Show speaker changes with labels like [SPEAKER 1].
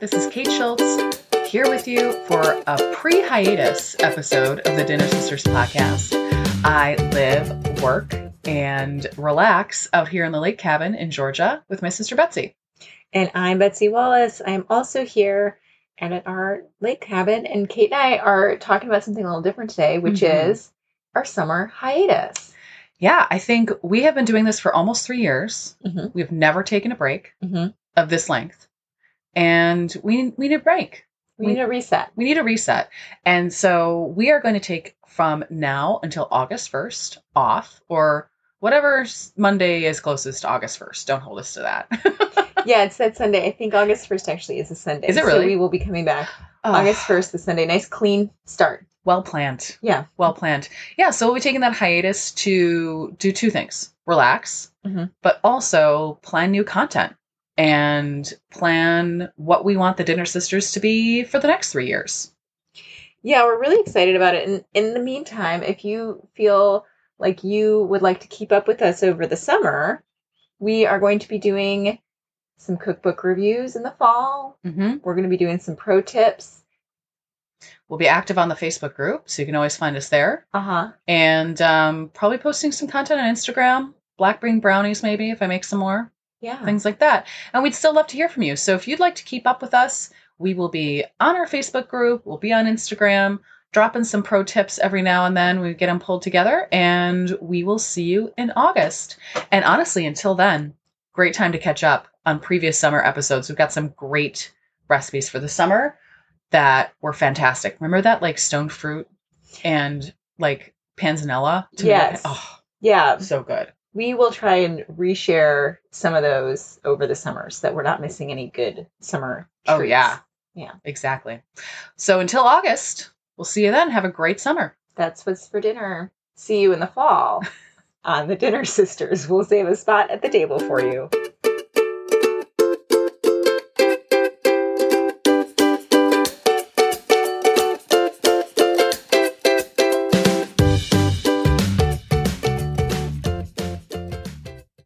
[SPEAKER 1] This is Kate Schultz here with you for a pre hiatus episode of the Dinner Sisters podcast. I live, work, and relax out here in the lake cabin in Georgia with my sister Betsy.
[SPEAKER 2] And I'm Betsy Wallace. I'm also here and at our lake cabin. And Kate and I are talking about something a little different today, which
[SPEAKER 1] Mhm.
[SPEAKER 2] is our summer hiatus.
[SPEAKER 1] Yeah, I think we have been doing this for almost three years.
[SPEAKER 2] Mhm.
[SPEAKER 1] We've never taken a break
[SPEAKER 2] Mhm.
[SPEAKER 1] of this length. And we, we need a break.
[SPEAKER 2] We need a reset.
[SPEAKER 1] We need a reset. And so we are going to take from now until August 1st off or whatever Monday is closest to August 1st. Don't hold us to that.
[SPEAKER 2] Yeah, it's that Sunday. I think August 1st actually is a Sunday.
[SPEAKER 1] Is it
[SPEAKER 2] So
[SPEAKER 1] really?
[SPEAKER 2] we will be coming back
[SPEAKER 1] Oh,
[SPEAKER 2] August 1st, the Sunday. Nice, clean start.
[SPEAKER 1] Well planned.
[SPEAKER 2] Yeah.
[SPEAKER 1] Well planned. Yeah. So we'll be taking that hiatus to do two things relax,
[SPEAKER 2] Mhm.
[SPEAKER 1] but also plan new content and plan what we want the Dinner Sisters to be for the next three years.
[SPEAKER 2] Yeah, we're really excited about it. And in the meantime, if you feel like you would like to keep up with us over the summer, we are going to be doing some cookbook reviews in the fall.
[SPEAKER 1] hmm
[SPEAKER 2] We're going to be doing some pro tips.
[SPEAKER 1] We'll be active on the Facebook group, so you can always find us there.
[SPEAKER 2] Uh huh.
[SPEAKER 1] and um, probably posting some content on Instagram, black bean brownies, maybe if I make some more
[SPEAKER 2] Yeah.
[SPEAKER 1] things like that. And we'd still love to hear from you. So if you'd like to keep up with us, we will be on our Facebook group, we'll be on Instagram, dropping some pro tips every now and then. We get them pulled together, and we will see you in August. And honestly, until then, great time to catch up on previous summer episodes. We've got some great recipes for the summer that were fantastic. Remember that like stone fruit and like panzanella? tomato
[SPEAKER 2] Yes.
[SPEAKER 1] Oh,
[SPEAKER 2] Yeah.
[SPEAKER 1] so good.
[SPEAKER 2] We will try and reshare some of those over the summer so that we're not missing any good summer.
[SPEAKER 1] Oh, yeah.
[SPEAKER 2] Yeah.
[SPEAKER 1] Exactly. So until August, we'll see you then. Have a great summer.
[SPEAKER 2] That's what's for dinner. See you in the fall on the Dinner Sisters. We'll save a spot at the table for you.